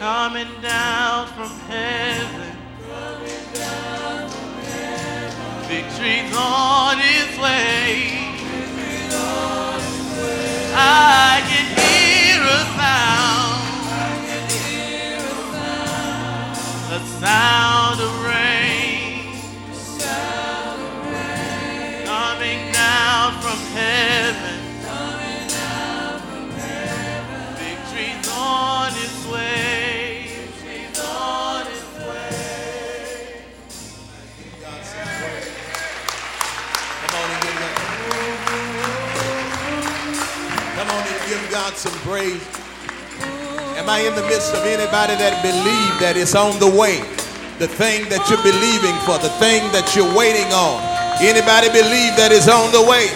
Coming down from heaven. Victory's on its way. I can hear a sound. The sound of rain. Praise. Am I in the midst of anybody that believe that it's on the way? The thing that you're believing for, the thing that you're waiting on. Anybody believe that it's on the way?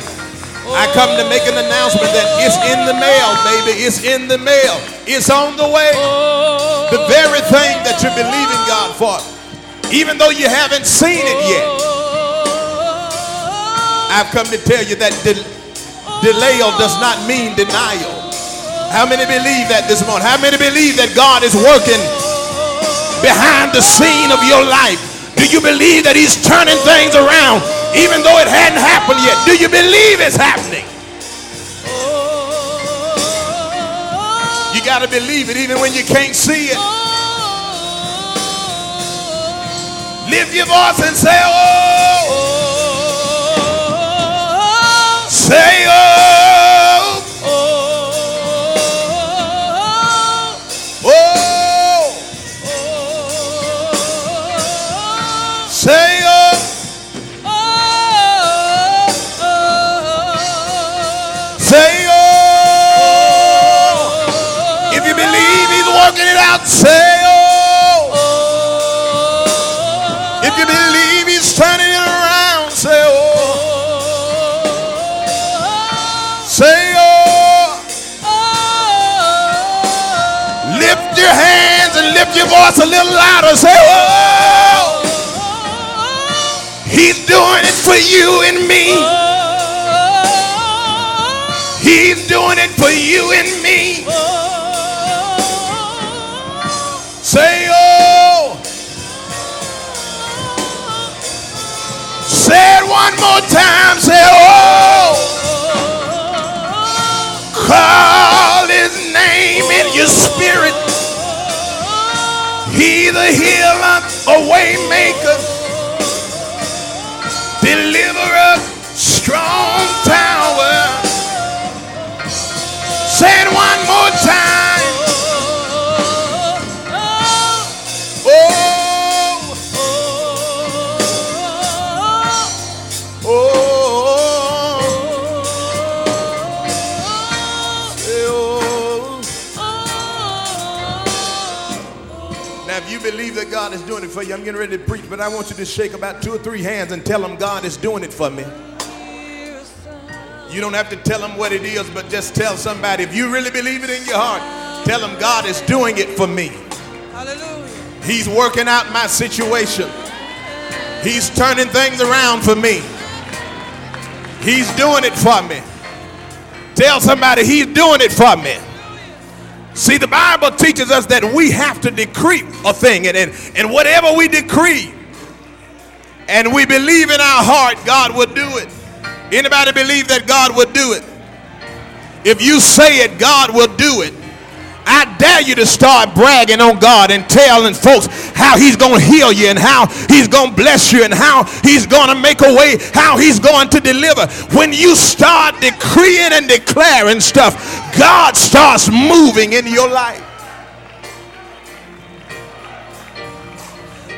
I come to make an announcement that it's in the mail, baby. It's in the mail. It's on the way. The very thing that you're believing God for, even though you haven't seen it yet. I've come to tell you that del- delay does not mean denial. How many believe that this morning? How many believe that God is working behind the scene of your life? Do you believe that He's turning things around even though it hadn't happened yet? Do you believe it's happening? You got to believe it even when you can't see it. Lift your voice and say, Oh. Say, oh. Your voice a little louder. Say, oh. He's doing it for you and me. He's doing it for you and me. Say, oh. Say it one more time. Say, oh. Call his name in your spirit. He's a healer, a way maker, deliverer, strong tower. Say it one more time. That God is doing it for you, I'm getting ready to preach, but I want you to shake about two or three hands and tell them God is doing it for me. You don't have to tell them what it is, but just tell somebody. If you really believe it in your heart, tell them God is doing it for me. Hallelujah. He's working out my situation. He's turning things around for me. He's doing it for me. Tell somebody he's doing it for me. See, the Bible teaches us that we have to decree a thing, and, and, and whatever we decree and we believe in our heart, God will do it. Anybody believe that God will do it? If you say it, God will do it. I dare you to start bragging on God and telling folks how He's going to heal you and how He's going to bless you and how He's going to make a way, how He's going to deliver. When you start decreeing and declaring stuff, God starts moving in your life.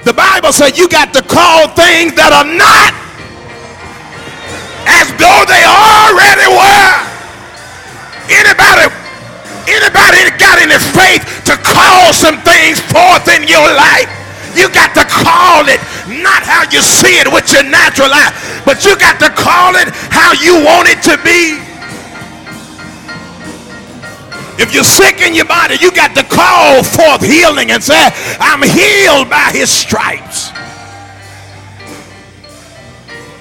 The Bible said you got to call things that are not as though they already were. Anybody Anybody that got any faith to call some things forth in your life? You got to call it not how you see it with your natural eye, but you got to call it how you want it to be. If you're sick in your body, you got to call forth healing and say, I'm healed by his stripes.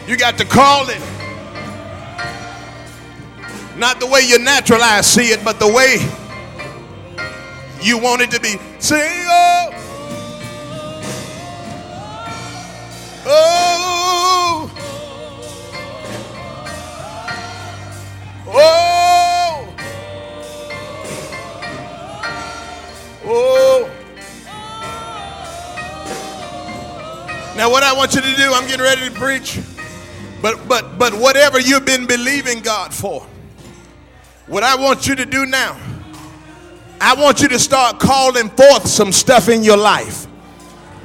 You got to call it. Not the way your natural eyes see it, but the way you want it to be. Sing, oh, oh, oh, Now, what I want you to do, I'm getting ready to preach. But but but whatever you've been believing God for. What I want you to do now, I want you to start calling forth some stuff in your life.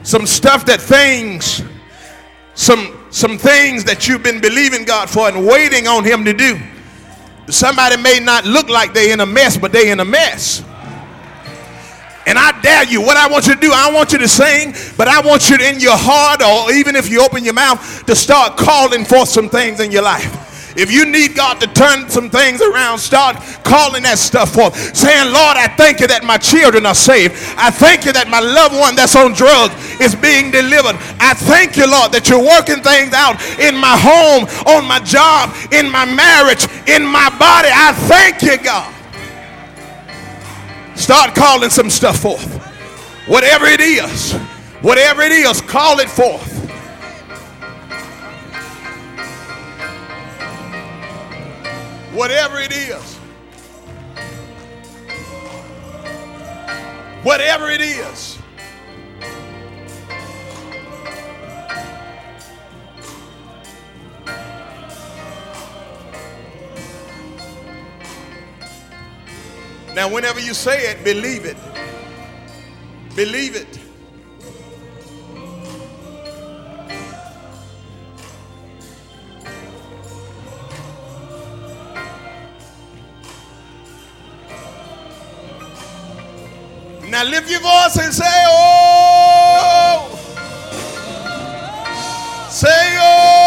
Some stuff that things, some, some things that you've been believing God for and waiting on Him to do. Somebody may not look like they're in a mess, but they're in a mess. And I dare you, what I want you to do, I want you to sing, but I want you to, in your heart, or even if you open your mouth, to start calling for some things in your life. If you need God to turn some things around, start calling that stuff forth. Saying, Lord, I thank you that my children are saved. I thank you that my loved one that's on drugs is being delivered. I thank you, Lord, that you're working things out in my home, on my job, in my marriage, in my body. I thank you, God. Start calling some stuff forth. Whatever it is, whatever it is, call it forth. Whatever it is. Whatever it is. Now, whenever you say it, believe it. Believe it. Now lift your voice and say, Oh. Say, Oh.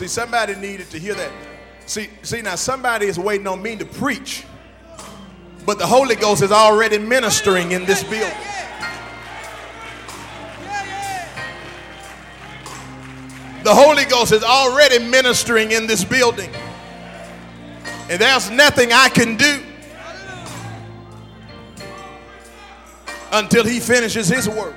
See, somebody needed to hear that. See, see, now somebody is waiting on me to preach, but the Holy Ghost is already ministering in this building. The Holy Ghost is already ministering in this building. And there's nothing I can do until He finishes His work.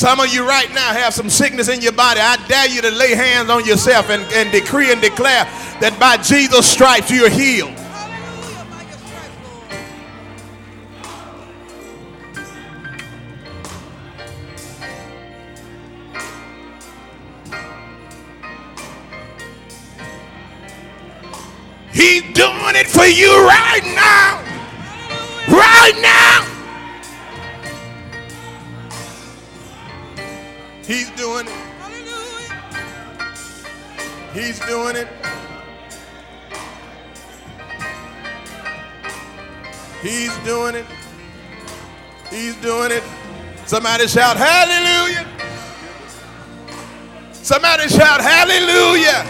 Some of you right now have some sickness in your body. I dare you to lay hands on yourself and, and decree and declare that by Jesus' stripes you're healed. Somebody shout hallelujah. Somebody shout hallelujah.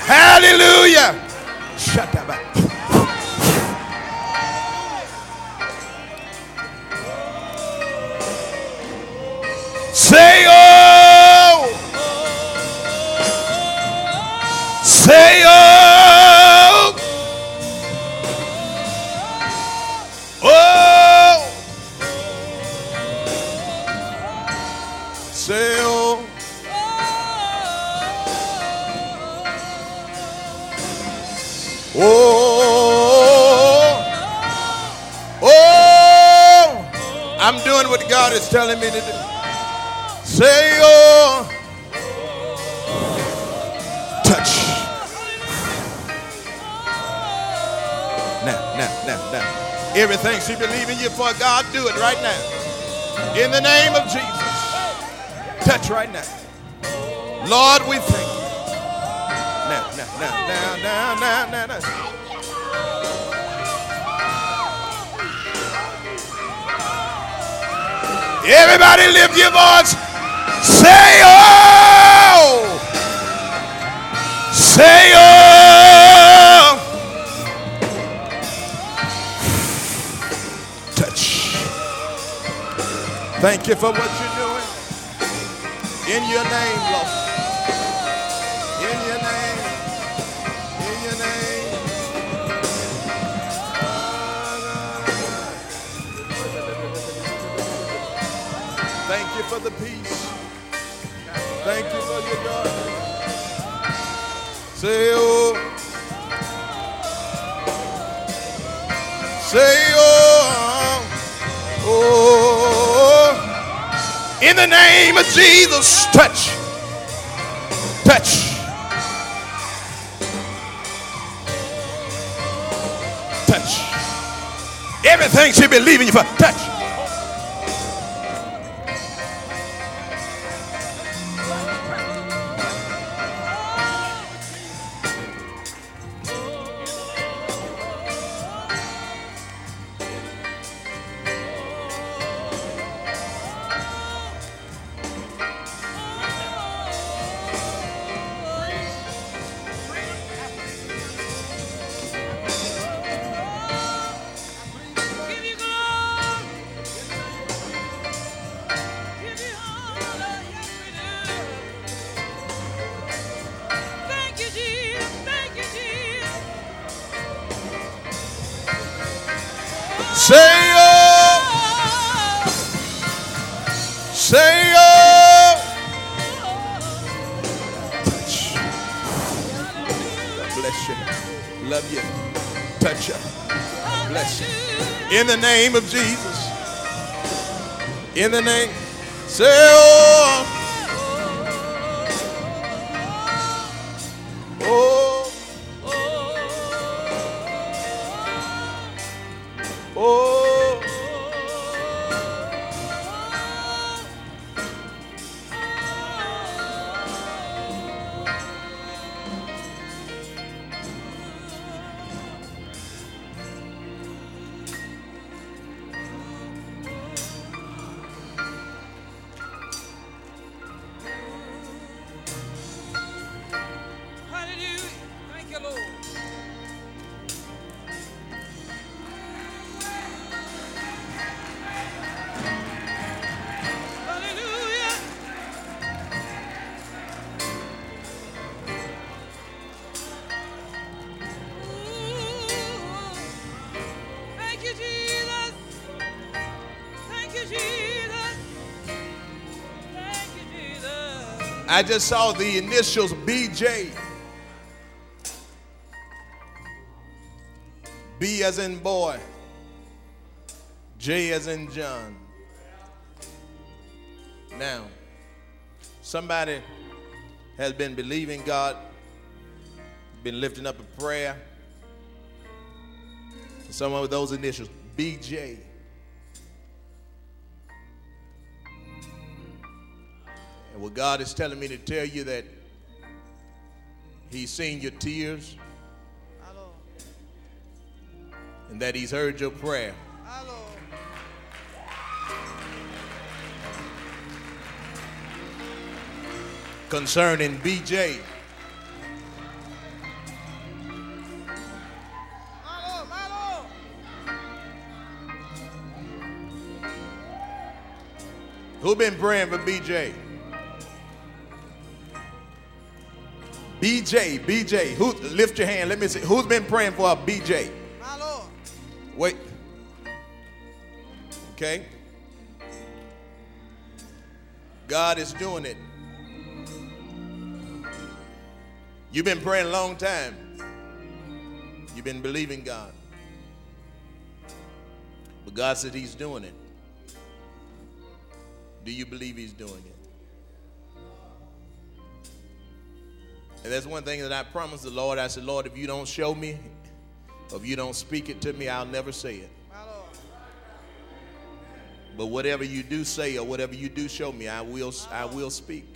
Hallelujah. Shut up. Say oh. Telling me to do. Say oh. Touch. Now, now, now, now. Everything she believing you for, God, do it right now. In the name of Jesus. Touch right now. Lord, we thank you. Now, now, now, now, now, now, now, now. Everybody lift your voice. Say oh. Say oh. Touch. Thank you for what you're doing. In your name, Thank you for the peace. Thank you for your God. Say oh. Say oh. Oh. In the name of Jesus, touch. Touch. Touch. Everything she believing you for. Touch. Name of Jesus. In the name. I just saw the initials BJ. B as in boy. J as in John. Now, somebody has been believing God, been lifting up a prayer. Someone with those initials, BJ. Well, God is telling me to tell you that He's seen your tears and that He's heard your prayer. Concerning BJ. Who been praying for BJ? BJ, BJ. Who lift your hand? Let me see. Who's been praying for a BJ? My Lord. Wait. Okay. God is doing it. You've been praying a long time. You've been believing God. But God said He's doing it. Do you believe He's doing it? And that's one thing that I promised the Lord. I said, Lord, if you don't show me, if you don't speak it to me, I'll never say it. My Lord. But whatever you do say or whatever you do show me, I will I will speak.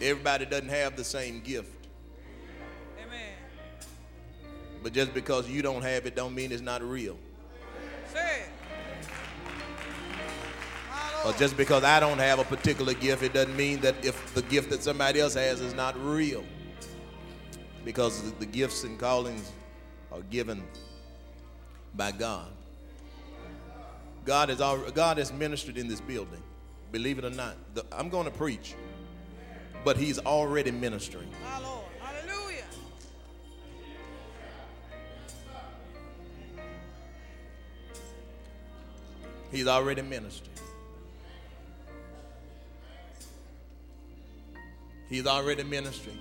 Everybody doesn't have the same gift. Amen. But just because you don't have it don't mean it's not real. Or just because I don't have a particular gift, it doesn't mean that if the gift that somebody else has is not real. Because the- gifts and callings are given by God. God has already, God has ministered in this building. Believe it or not. The- I'm going to preach. But he's already ministering. My Lord. Hallelujah. He's already ministered. He's already ministering.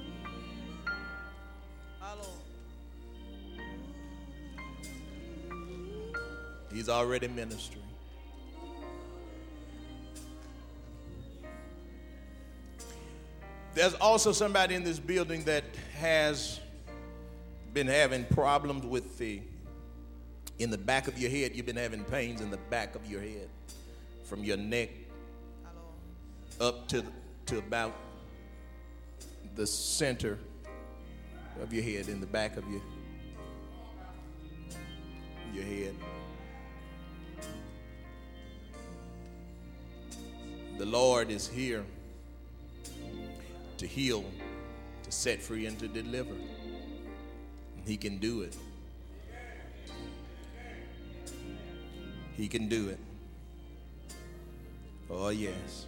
He's already ministering. There's also somebody in this building that has been having problems with the in the back of your head. You've been having pains in the back of your head from your neck up to to about the center of your head in the back of your your head. The Lord is here to heal, to set free, and to deliver. He can do it. He can do it. Oh, yes.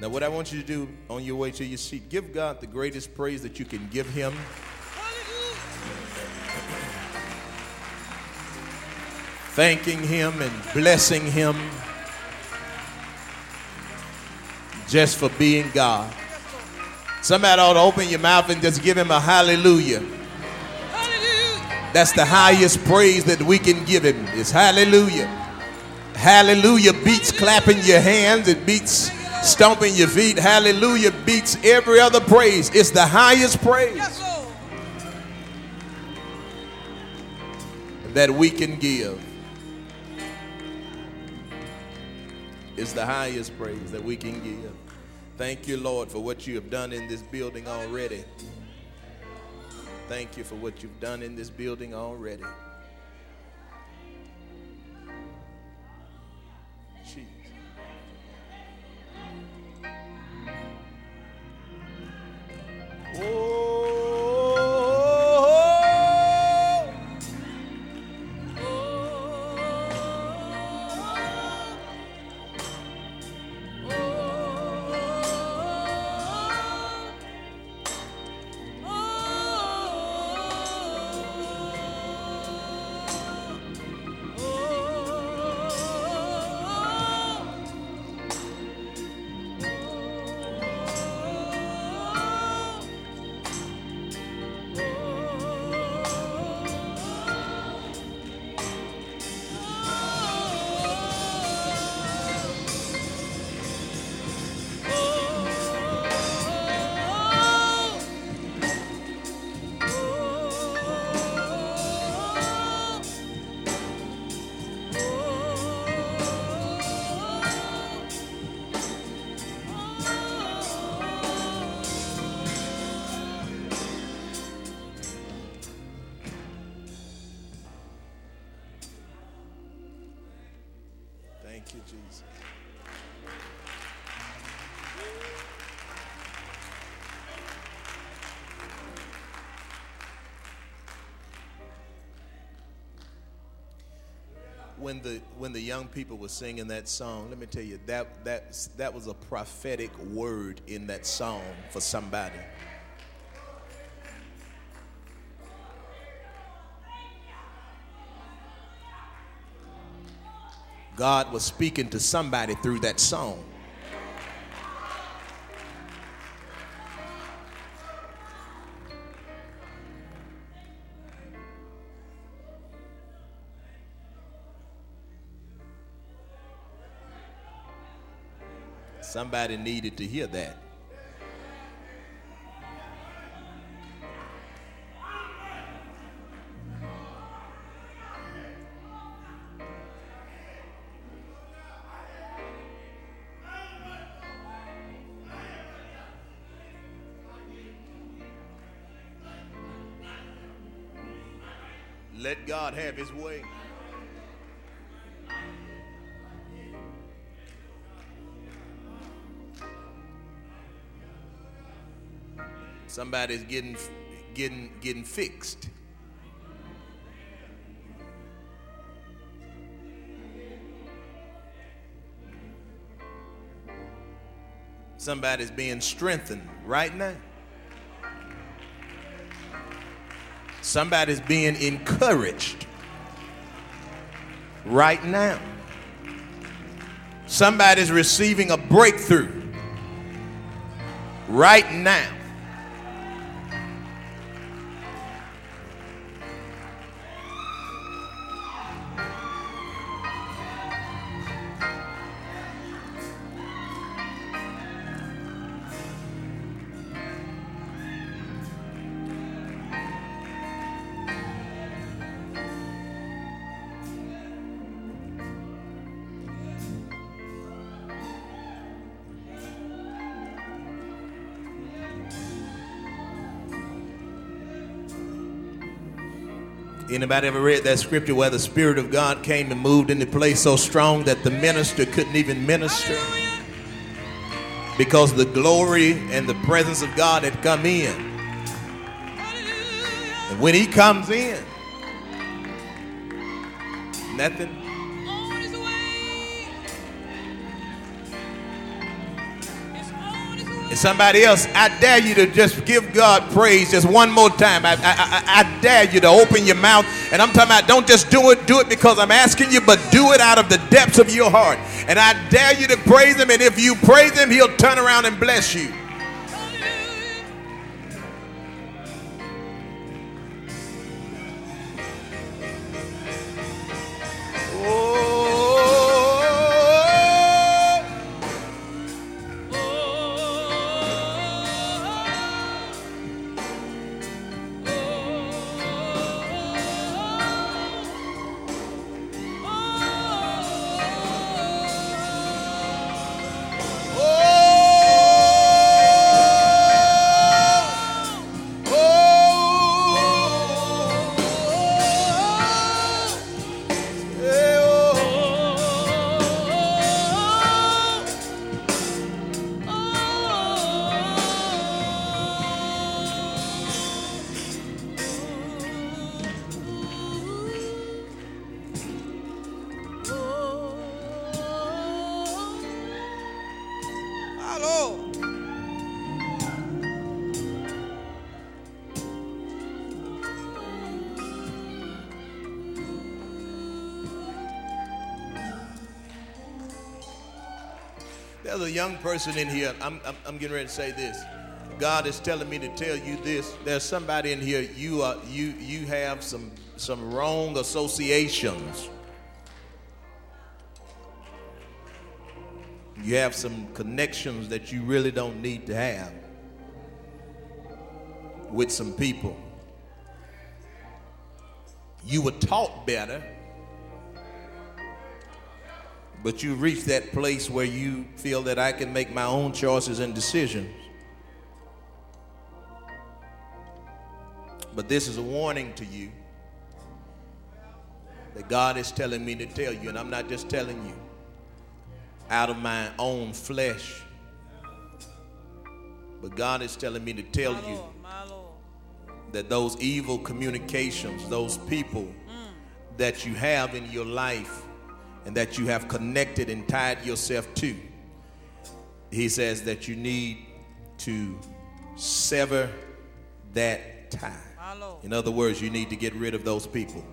Now, what I want you to do on your way to your seat, give God the greatest praise that you can give Him. Thanking him and blessing him just for being God. Somebody ought to open your mouth and just give him a hallelujah. That's the highest praise that we can give him. Is hallelujah. Hallelujah beats clapping your hands, it beats stomping your feet. Hallelujah beats every other praise. It's the highest praise Yes, that we can give. It's the highest praise that we can give. Thank you, Lord, for what you have done in this building already. Thank you for what you've done in this building already. When the young people were singing that song, let me tell you that that that was a prophetic word in that song for somebody. God was speaking to somebody through that song. Somebody needed to hear that. Let God have his way. Somebody's getting getting getting fixed. Somebody's being strengthened right now. Somebody's being encouraged right now. Somebody's receiving a breakthrough right now. Anybody ever read that scripture where the Spirit of God came and moved in the place so strong that the minister couldn't even minister? Because the glory and the presence of God had come in. And when he comes in, nothing somebody else, I dare you to just give God praise just one more time. I, I, I, I dare you to open your mouth. And I'm talking about don't just do it, do it because I'm asking you, but do it out of the depths of your heart. And I dare you to praise Him. And if you praise Him, He'll turn around and bless you. Young person in here. I'm, I'm, I'm getting ready to say this. God is telling me to tell you this. There's somebody in here. You are you you have some some wrong associations. You have some connections that you really don't need to have with some people. You were taught better but you reach that place where you feel that I can make my own choices and decisions. But this is a warning to you that God is telling me to tell you, and I'm not just telling you. Out of my own flesh, but God is telling me to tell My you Lord, that those evil communications, those people mm. that you have in your life and that you have connected and tied yourself to. He says that you need to sever that tie. In other words, you need to get rid of those people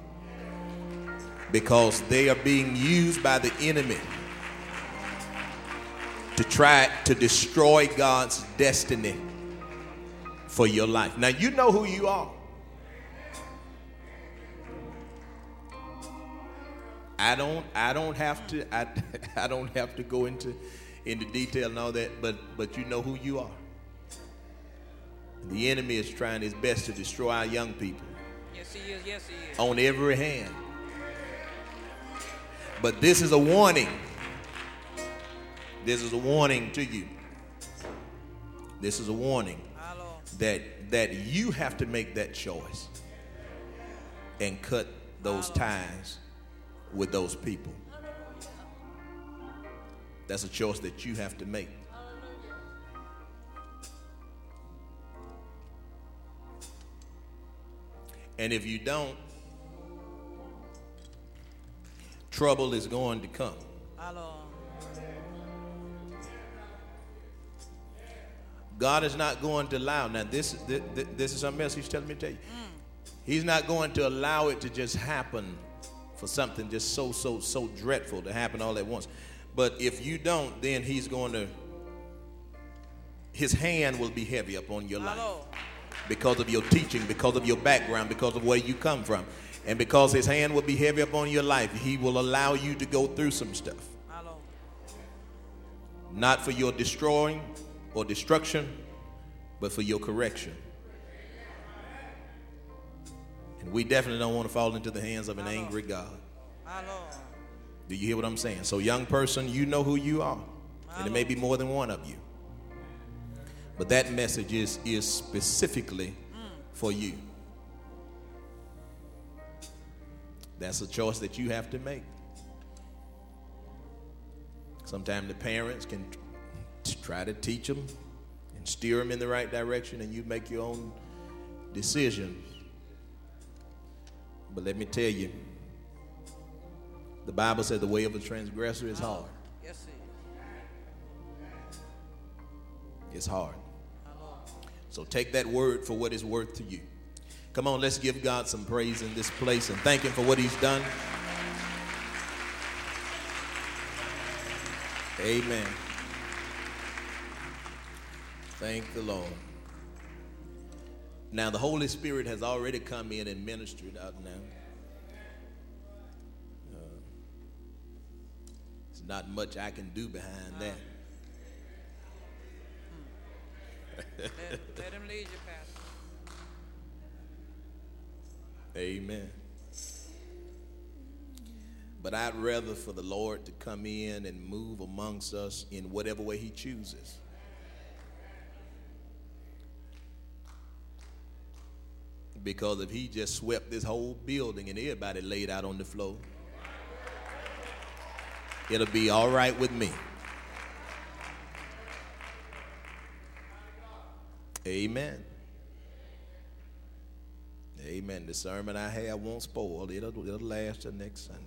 because they are being used by the enemy to try to destroy God's destiny for your life. Now, you know who you are. I don't I don't have to I, I don't have to go into into detail and all that, but but you know who you are. The enemy is trying his best to destroy our young people Yes, he is. Yes, he is. on every hand. But this is a warning. This is a warning to you. This is a warning that that you have to make that choice and cut those ties with those people. That's a choice that you have to make. And if you don't, trouble is going to come. God is not going to allow. Now, this, this, this is something else He's telling me to tell you. Mm. He's not going to allow it to just happen for something just so, so, so dreadful to happen all at once. But if you don't, then He's going to, His hand will be heavy upon your life because of your teaching, because of your background, because of where you come from. And because His hand will be heavy upon your life, He will allow you to go through some stuff. Not for your destroying or destruction, but for your correction. And we definitely don't want to fall into the hands of an angry God. Do you hear what I'm saying? So, young person, you know who you are, and it may be more than one of you. But that message is, is specifically for you. That's a choice that you have to make. Sometimes the parents can try to teach them and steer them in the right direction, and you make your own decisions. But let me tell you, the Bible said the way of a transgressor is hard. Yes, he is. It's hard. So take that word for what it's worth to you. Come on, let's give God some praise in this place and thank Him for what He's done. Amen. Thank the Lord. Now, the Holy Spirit has already come in and ministered out now. Uh, there's not much I can do behind that. Let, let him lead you, Pastor. Amen. But I'd rather for the Lord to come in and move amongst us in whatever way He chooses. Because if He just swept this whole building and everybody laid out on the floor, it'll be all right with me. Amen. Amen. The sermon I have won't spoil. It'll, it'll last till next Sunday.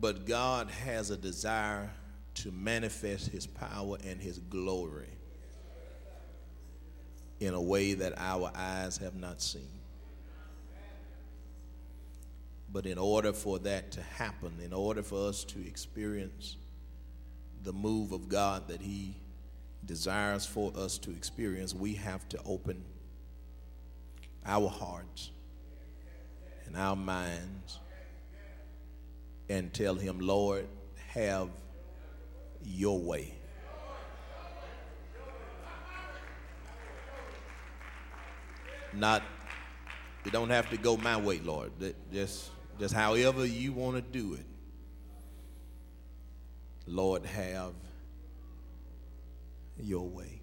But God has a desire to manifest his power and his glory in a way that our eyes have not seen. But in order for that to happen, in order for us to experience the move of God that he desires for us to experience, we have to open our hearts and our minds and tell him, Lord, have your way. Not, you don't have to go my way, Lord. Just, just however you want to do it. Lord, have your way.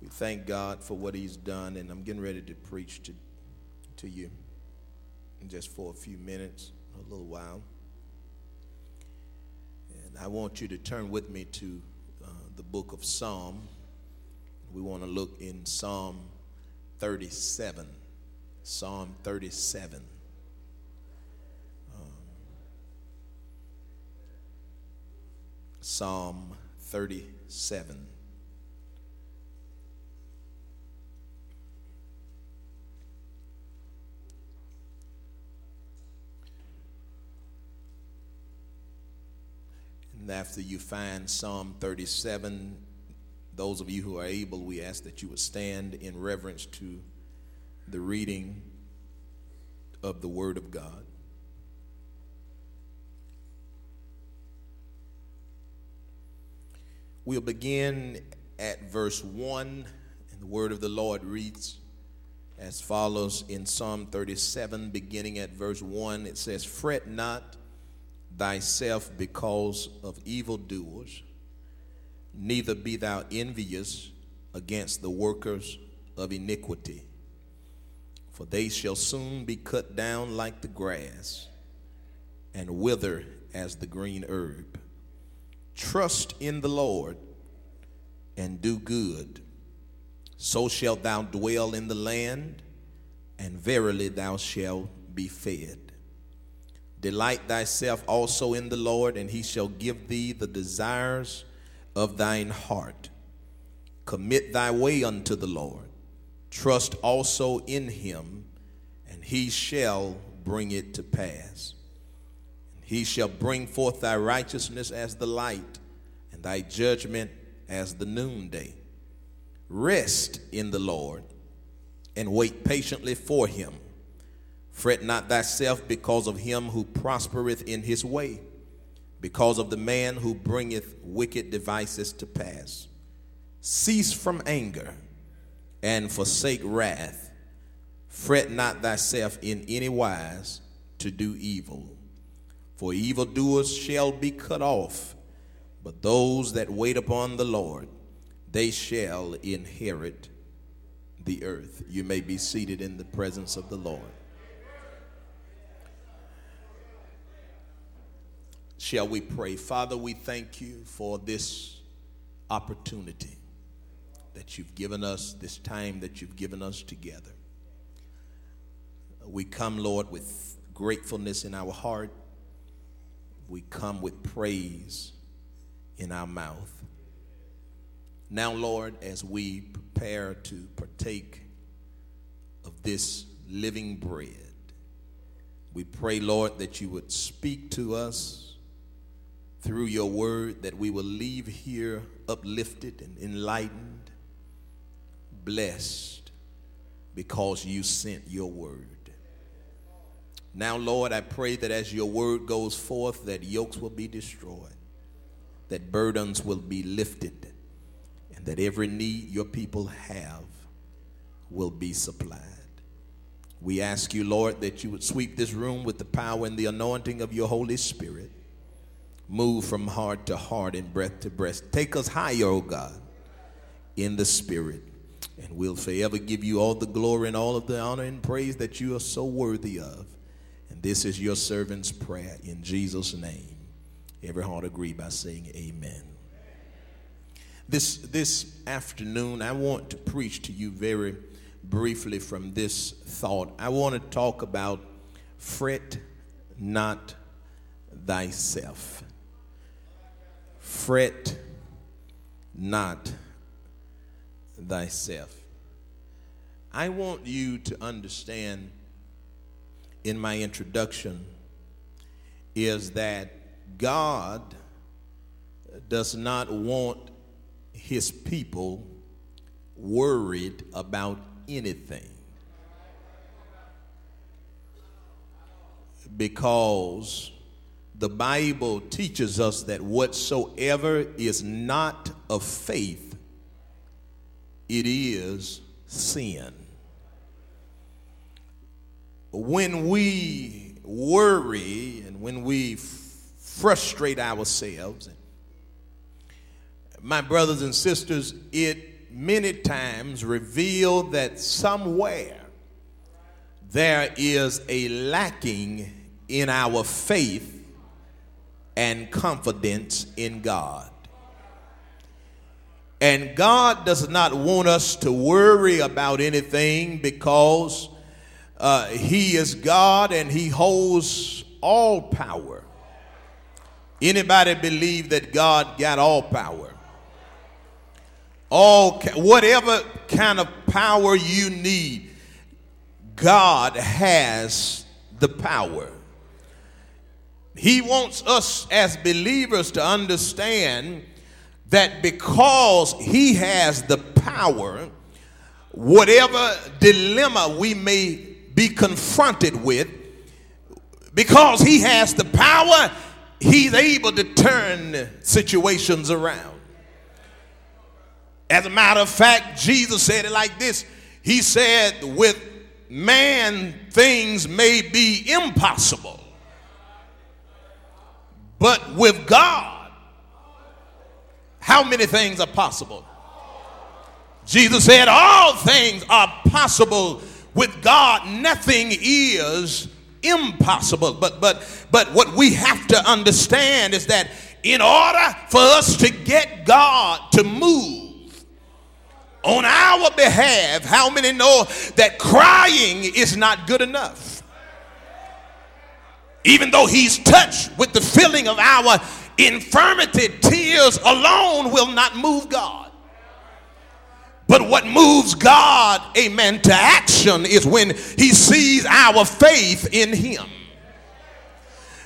We thank God for what He's done, and I'm getting ready to preach to, to you just for a few minutes, a little while. And I want you to turn with me to uh, the book of Psalm. We want to look in Psalm 37. Psalm 37. Um, Psalm 37. And after you find Psalm 37, those of you who are able, we ask that you would stand in reverence to the reading of the Word of God. We'll begin at verse 1, and the Word of the Lord reads as follows in Psalm 37, beginning at verse 1. It says, Fret not thyself because of evildoers, neither be thou envious against the workers of iniquity. For they shall soon be cut down like the grass and wither as the green herb. Trust in the Lord and do good. So shalt thou dwell in the land, and verily thou shalt be fed. Delight thyself also in the Lord, and he shall give thee the desires of thine heart. Commit thy way unto the Lord. Trust also in him, and he shall bring it to pass. He shall bring forth thy righteousness as the light, and thy judgment as the noonday. Rest in the Lord, and wait patiently for him. Fret not thyself because of him who prospereth in his way, because of the man who bringeth wicked devices to pass. Cease from anger and forsake wrath. Fret not thyself in any wise to do evil, for evildoers shall be cut off, but those that wait upon the Lord, they shall inherit the earth. You may be seated in the presence of the Lord. Shall we pray? Father, we thank you for this opportunity that you've given us, this time that you've given us together. We come, Lord, with gratefulness in our heart. We come with praise in our mouth. Now, Lord, as we prepare to partake of this living bread, we pray, Lord, that you would speak to us through your word, that we will leave here uplifted and enlightened, blessed, because you sent your word. Now, Lord, I pray that as your word goes forth, that yokes will be destroyed, that burdens will be lifted, and that every need your people have will be supplied. We ask you, Lord, that you would sweep this room with the power and the anointing of your Holy Spirit. Move from heart to heart and breath to breath. Take us higher, O God, in the Spirit. And we'll forever give you all the glory and all of the honor and praise that you are so worthy of. And this is your servant's prayer in Jesus' name. Every heart agree by saying amen. This, this afternoon, I want to preach to you very briefly from this thought. I want to talk about fret not thyself. Fret not thyself. I want you to understand in my introduction is that God does not want his people worried about anything. Because the Bible teaches us that whatsoever is not of faith, it is sin. When we worry and when we f- frustrate ourselves, my brothers and sisters, it many times reveal that somewhere there is a lacking in our faith and confidence in God. And God does not want us to worry about anything because uh, He is God and He holds all power. Anybody believe that God got all power? All whatever kind of power you need, God has the power. He wants us as believers to understand that because He has the power, whatever dilemma we may be confronted with, because He has the power, He's able to turn situations around. As a matter of fact, Jesus said it like this He said, With man, things may be impossible, but with God, how many things are possible? Jesus said, All things are possible with God. Nothing is impossible. But but but what we have to understand is that in order for us to get God to move on our behalf, how many know that crying is not good enough? Even though he's touched with the feeling of our infirmity, tears alone will not move God. But what moves God, amen, to action is when he sees our faith in him.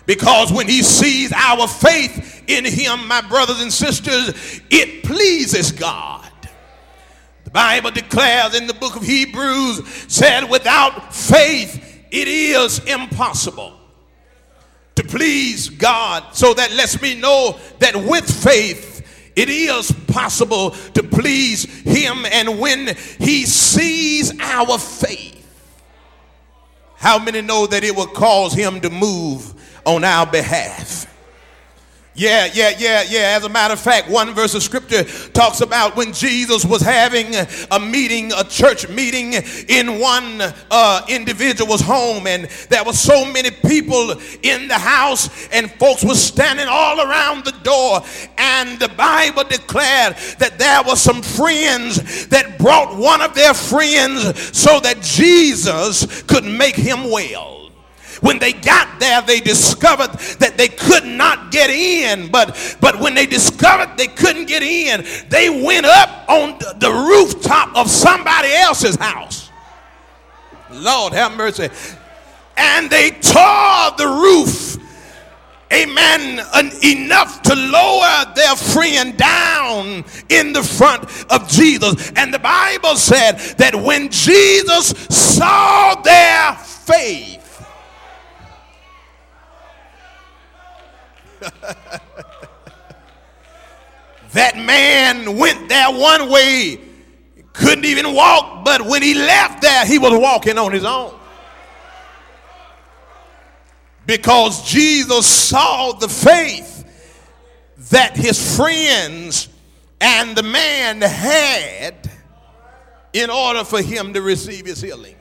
Because when he sees our faith in him, my brothers and sisters, it pleases God. The Bible declares in the book of Hebrews, said, without faith, it is impossible to please God. So that lets me know that with faith, it is possible to please Him. And when He sees our faith, how many know that it will cause Him to move on our behalf? Yeah, yeah, yeah, yeah. As a matter of fact, one verse of scripture talks about when Jesus was having a meeting, a church meeting in one uh, individual's home, and there were so many people in the house, and folks were standing all around the door. And the Bible declared that there were some friends that brought one of their friends so that Jesus could make him well. When they got there, they discovered that they could not get in. But, but when they discovered they couldn't get in, they went up on the rooftop of somebody else's house. Lord have mercy. And they tore the roof amen, enough to lower their friend down in the front of Jesus. And the Bible said that when Jesus saw their faith, that man went there one way, couldn't even walk, but when he left there, he was walking on his own. Because Jesus saw the faith that his friends and the man had in order for him to receive his healing.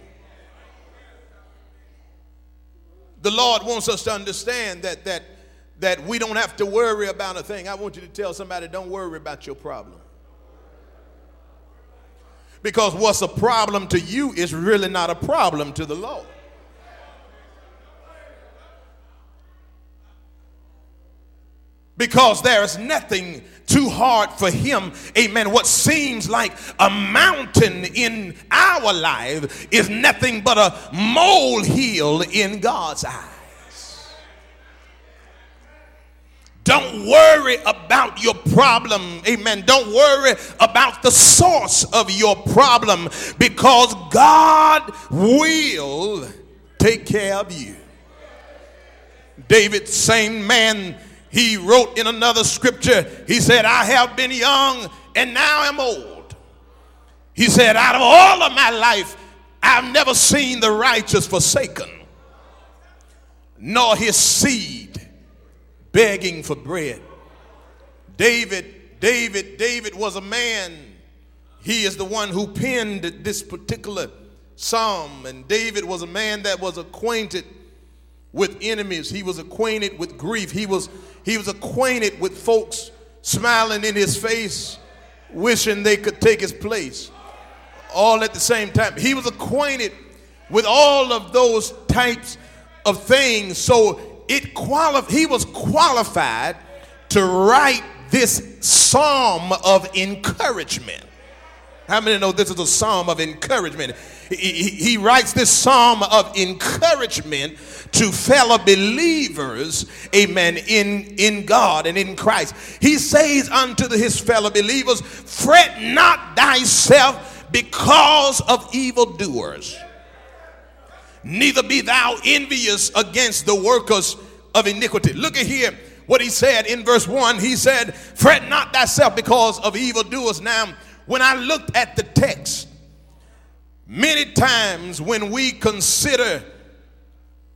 The Lord wants us to understand that that that we don't have to worry about a thing. I want you to tell somebody, don't worry about your problem. Because what's a problem to you is really not a problem to the Lord. Because there is nothing too hard for him. Amen. What seems like a mountain in our life is nothing but a molehill in God's eyes. Don't worry about your problem. Amen. Don't worry about the source of your problem because God will take care of you. David, same man, he wrote in another scripture, he said, I have been young and now I'm old. He said, Out of all of my life, I've never seen the righteous forsaken, nor his seed begging for bread. David, David, David was a man. He is the one who penned this particular psalm. And David was a man that was acquainted with enemies. He was acquainted with grief. He was, he was acquainted with folks smiling in his face wishing they could take his place all at the same time. He was acquainted with all of those types of things. So it quali- he was qualified to write this psalm of encouragement. How many know this is a psalm of encouragement? He, he, he, writes this psalm of encouragement to fellow believers, amen, in, in God and in Christ. He says unto his fellow believers, Fret not thyself because of evildoers, neither be thou envious against the workers of iniquity. Look at here what he said in verse 1. He said, Fret not thyself because of evildoers. Now, when I looked at the text, many times when we consider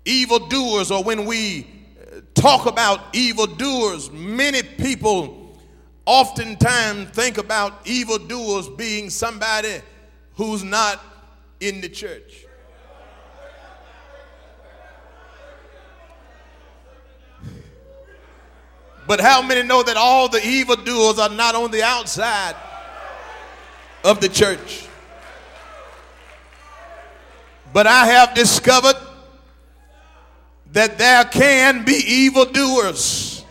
evildoers or when we uh, talk about evildoers, many people oftentimes think about evildoers being somebody who's not in the church. But how many know that all the evildoers are not on the outside? of the church. But I have discovered that there can be evildoers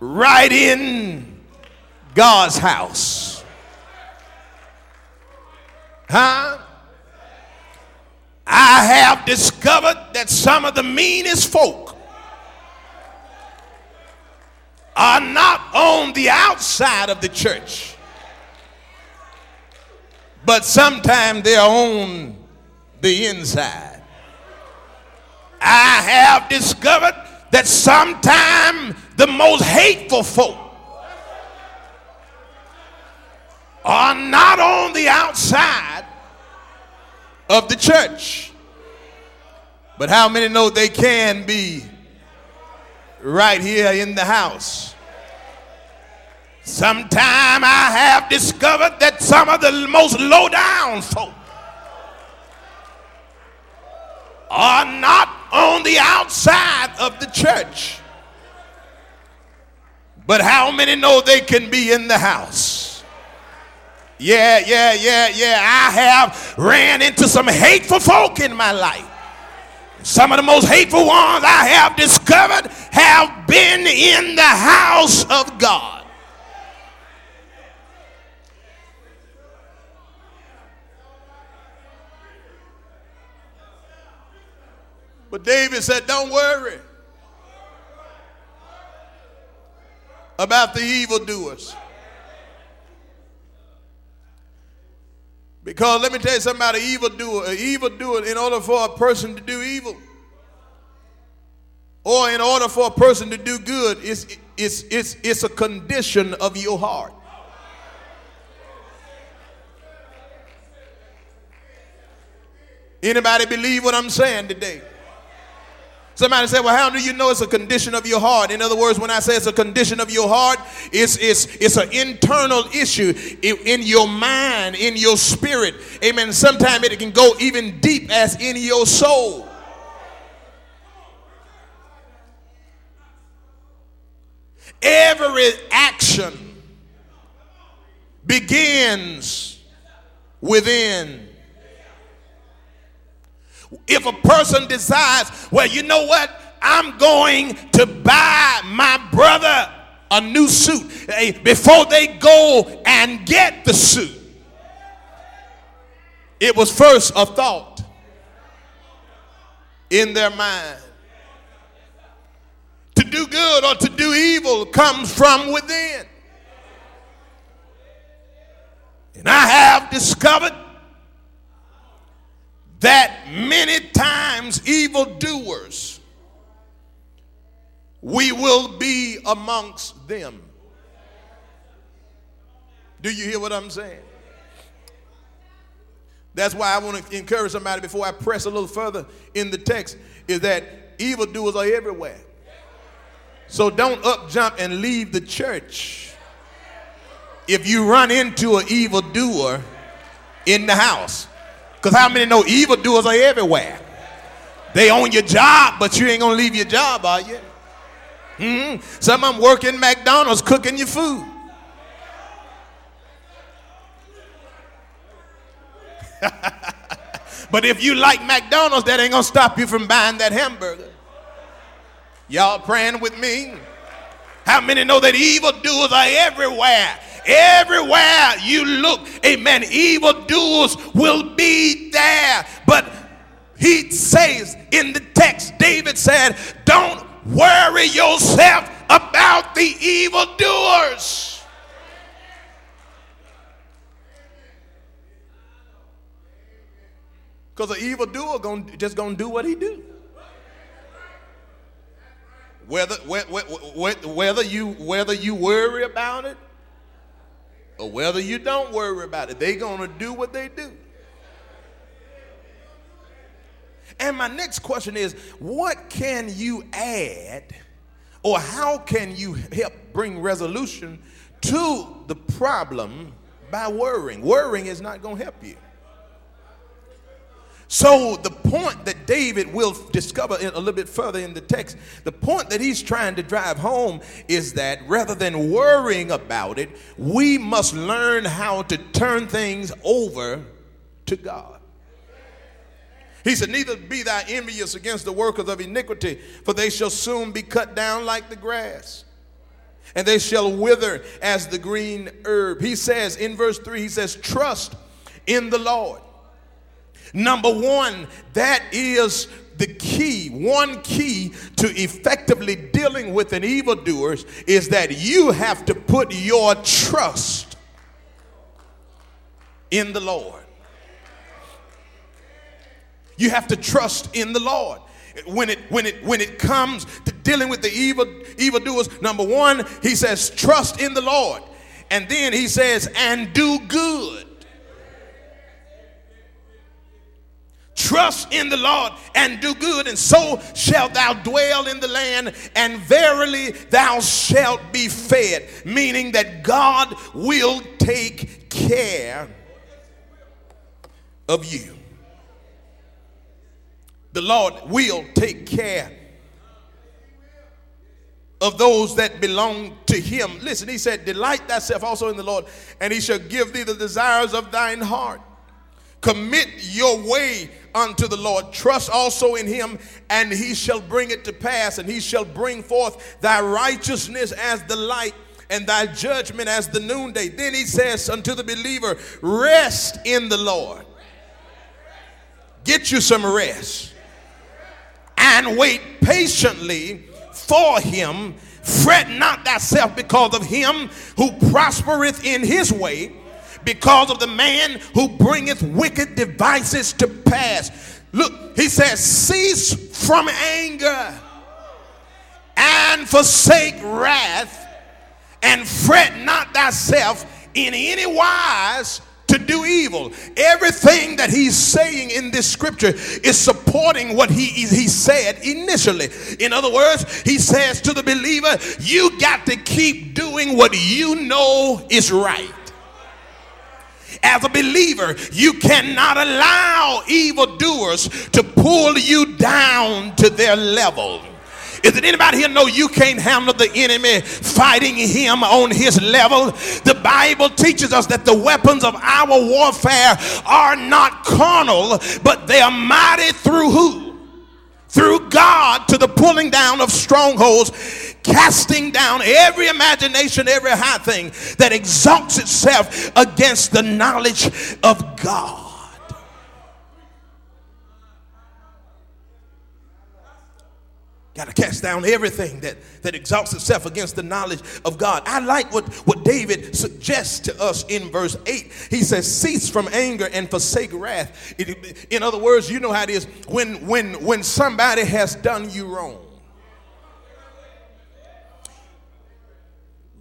right in God's house. Huh? I have discovered that some of the meanest folk are not on the outside of the church but sometimes they're on the inside. I have discovered that sometimes the most hateful folk are not on the outside of the church. But how many know they can be right here in the house? Sometime I have discovered that some of the most low down folk are not on the outside of the church. But how many know they can be in the house? Yeah, yeah, yeah, yeah. I have ran into some hateful folk in my life. Some of the most hateful ones I have discovered have been in the house of God. But David said, Don't worry about the evildoers. Because let me tell you something about an evildoer. An evildoer, in order for a person to do evil, or in order for a person to do good, it's, it's, it's, it's a condition of your heart. Anybody believe what I'm saying today? Somebody said, Well, how do you know it's a condition of your heart? In other words, when I say it's a condition of your heart, it's, it's, it's an internal issue in your mind, in your spirit. Amen. Sometimes it can go even deep as in your soul. Every action begins within if a person decides, well, you know what? I'm going to buy my brother a new suit before they go and get the suit. It was first a thought in their mind. To do good or to do evil comes from within. And I have discovered that many times evildoers, we will be amongst them. Do you hear what I'm saying? That's why I want to encourage somebody before I press a little further in the text is that evildoers are everywhere. So don't up jump and leave the church if you run into an evildoer in the house. Because how many know evildoers are everywhere? They own your job, but you ain't gonna leave your job, are you? Mm-hmm. Some of them working McDonald's cooking your food. but if you like McDonald's, that ain't gonna stop you from buying that hamburger. Y'all praying with me? How many know that evildoers are everywhere? Everywhere you look, amen, evildoers will be there. But he says in the text, David said, Don't worry yourself about the evildoers. Because an evildoer gonna, just gonna do what he do. Whether, whether, you, whether you worry about it or whether you don't worry about it, they're going to do what they do. And my next question is what can you add or how can you help bring resolution to the problem by worrying? Worrying is not going to help you. So, the point that David will discover a little bit further in the text, the point that he's trying to drive home is that rather than worrying about it, we must learn how to turn things over to God. He said, Neither be thou envious against the workers of iniquity, for they shall soon be cut down like the grass, and they shall wither as the green herb. He says in verse 3, he says, Trust in the Lord Number one, that is the key. One key to effectively dealing with an evildoer is that you have to put your trust in the Lord. You have to trust in the Lord. When it when it when it comes to dealing with the evil evildoers, number one, he says, trust in the Lord. And then he says, and do good. Trust in the Lord and do good, and so shalt thou dwell in the land, and verily thou shalt be fed. Meaning that God will take care of you. The Lord will take care of those that belong to him. Listen, he said, Delight thyself also in the Lord, and he shall give thee the desires of thine heart. Commit your way unto the Lord. Trust also in him, and he shall bring it to pass, and he shall bring forth thy righteousness as the light and thy judgment as the noonday. Then he says unto the believer, Rest in the Lord. Get you some rest and wait patiently for him. Fret not thyself because of him who prospereth in his way because of the man who bringeth wicked devices to pass. Look, he says, cease from anger and forsake wrath and fret not thyself in any wise to do evil. Everything that he's saying in this scripture is supporting what he, he said initially. In other words, he says to the believer, you got to keep doing what you know is right. As a believer, you cannot allow evildoers to pull you down to their level. Is it anybody here know you can't handle the enemy fighting him on his level? The Bible teaches us that the weapons of our warfare are not carnal, but they are mighty through who? through God to the pulling down of strongholds, casting down every imagination, every high thing that exalts itself against the knowledge of God. Got to cast down everything that, that exalts itself against the knowledge of God. I like what, what David suggests to us in verse 8. He says, Cease from anger and forsake wrath. It, in other words, you know how it is when, when, when somebody has done you wrong.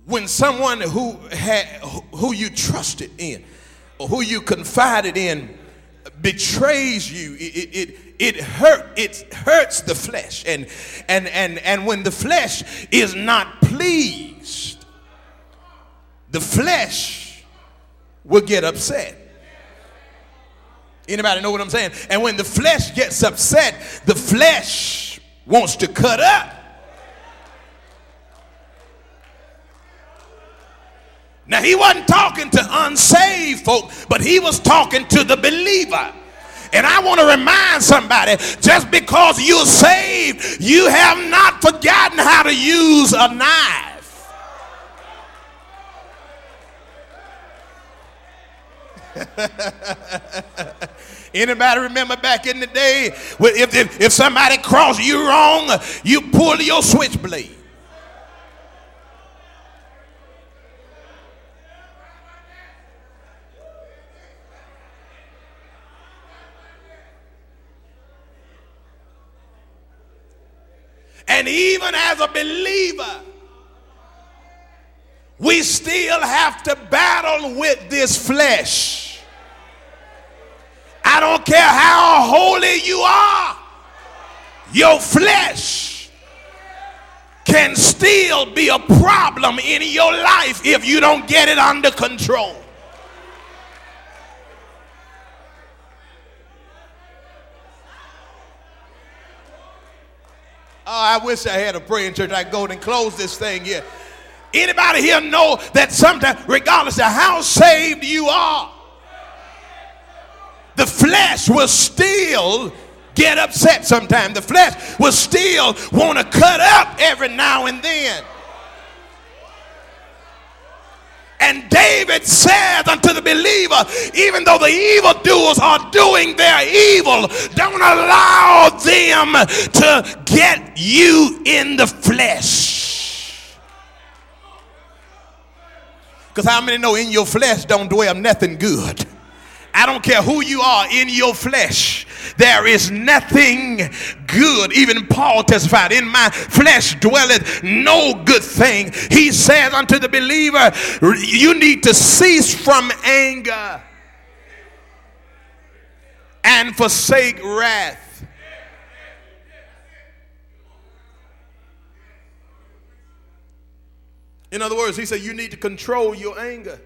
When someone who, had, who you trusted in or who you confided in betrays you, it, it, it hurt it hurts the flesh. And and and and when the flesh is not pleased the flesh will get upset. Anybody know what i'm saying? And when the flesh gets upset the flesh wants to cut up Now, he wasn't talking to unsaved folk, but he was talking to the believer. And I want to remind somebody just because you're saved, you have not forgotten how to use a knife. Anybody remember back in the day, if, if, if somebody crossed you wrong, you pull your switchblade. And even as a believer, we still have to battle with this flesh. I don't care how holy you are, your flesh can still be a problem in your life if you don't get it under control. Oh, I wish I had a praying church. I go and close this thing here. Anybody here know that sometimes, regardless of how saved you are, the flesh will still get upset sometimes. The flesh will still want to cut up every now and then. And David says unto the believer, even though the evildoers are doing their evil, don't allow them to get you in the flesh. Because how many know in your flesh don't dwell nothing good? I don't care who you are in your flesh. There is nothing good. Even Paul testified, In my flesh dwelleth no good thing. He says unto the believer, You need to cease from anger and forsake wrath. In other words, he said, You need to control your anger.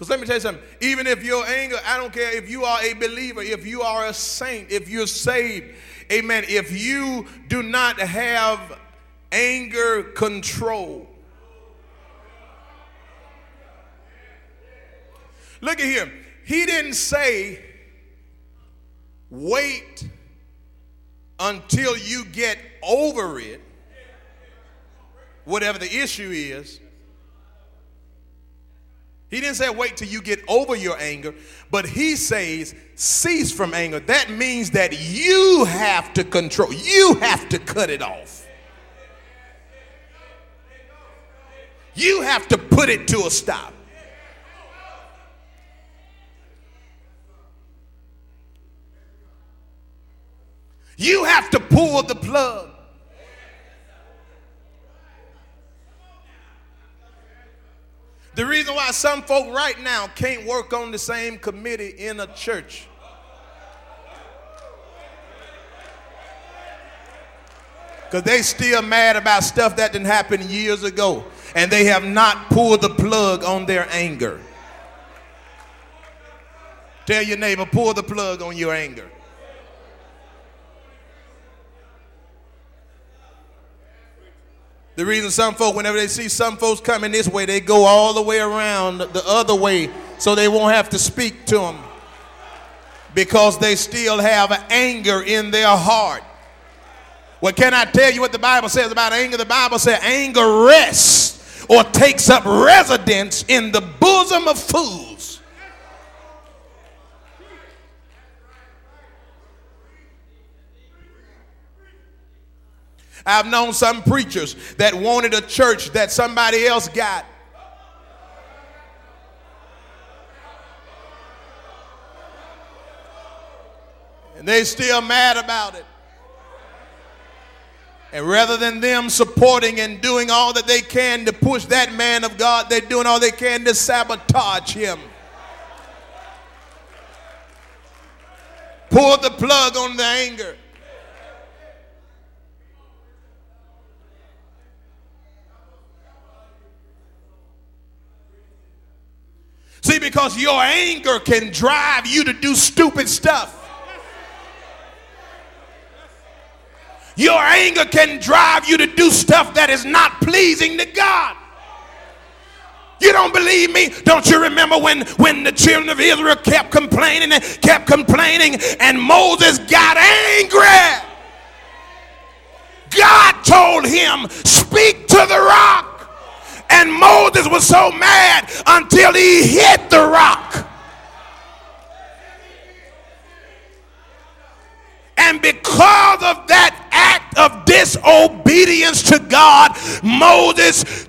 Because let me tell you something. Even if your anger, I don't care if you are a believer, if you are a saint, if you're saved, amen. If you do not have anger control, look at here. He didn't say, wait until you get over it, whatever the issue is. He didn't say wait till you get over your anger, but he says cease from anger. That means that you have to control, you have to cut it off. You have to put it to a stop. You have to pull the plug. The reason why some folk right now can't work on the same committee in a church. Because they still mad about stuff that didn't happen years ago. And they have not pulled the plug on their anger. Tell your neighbor, pull the plug on your anger. The reason some folks, whenever they see some folks coming this way, they go all the way around the other way so they won't have to speak to them because they still have anger in their heart. Well, can I tell you what the Bible says about anger? The Bible says anger rests or takes up residence in the bosom of fools. I've known some preachers that wanted a church that somebody else got. And they still mad about it. And rather than them supporting and doing all that they can to push that man of God, they're doing all they can to sabotage him. Pull the plug on the anger. See, because your anger can drive you to do stupid stuff. Your anger can drive you to do stuff that is not pleasing to God. You don't believe me? Don't you remember when, when the children of Israel kept complaining and kept complaining and Moses got angry? God told him, Speak to the rock. And Moses was so mad until he hit the rock. And because of that act of disobedience to God, Moses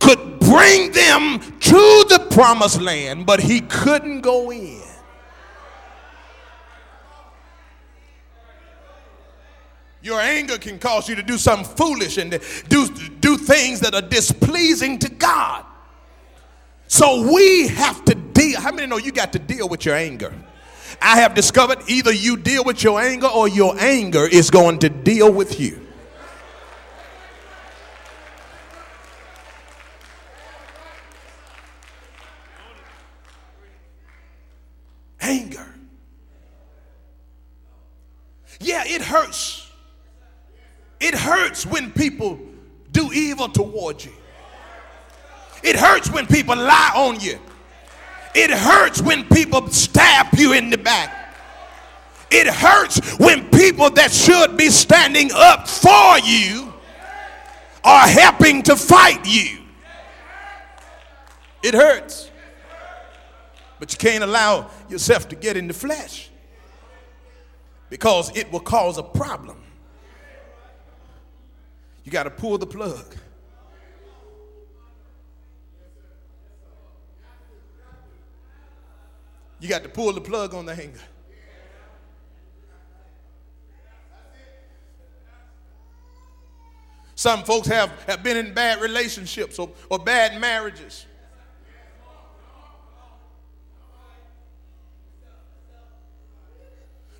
could bring them to the promised land, but he couldn't go in. Your anger can cause you to do something foolish and do, do things that are displeasing to God. So we have to deal. How many know you got to deal with your anger? I have discovered either you deal with your anger or your anger is going to deal with you. Anger. Yeah, it hurts. Hurts when people do evil towards you. It hurts when people lie on you. It hurts when people stab you in the back. It hurts when people that should be standing up for you are helping to fight you. It hurts. But you can't allow yourself to get in the flesh because it will cause a problem. You got to pull the plug. You got to pull the plug on the hanger. Some folks have, have been in bad relationships or, or bad marriages.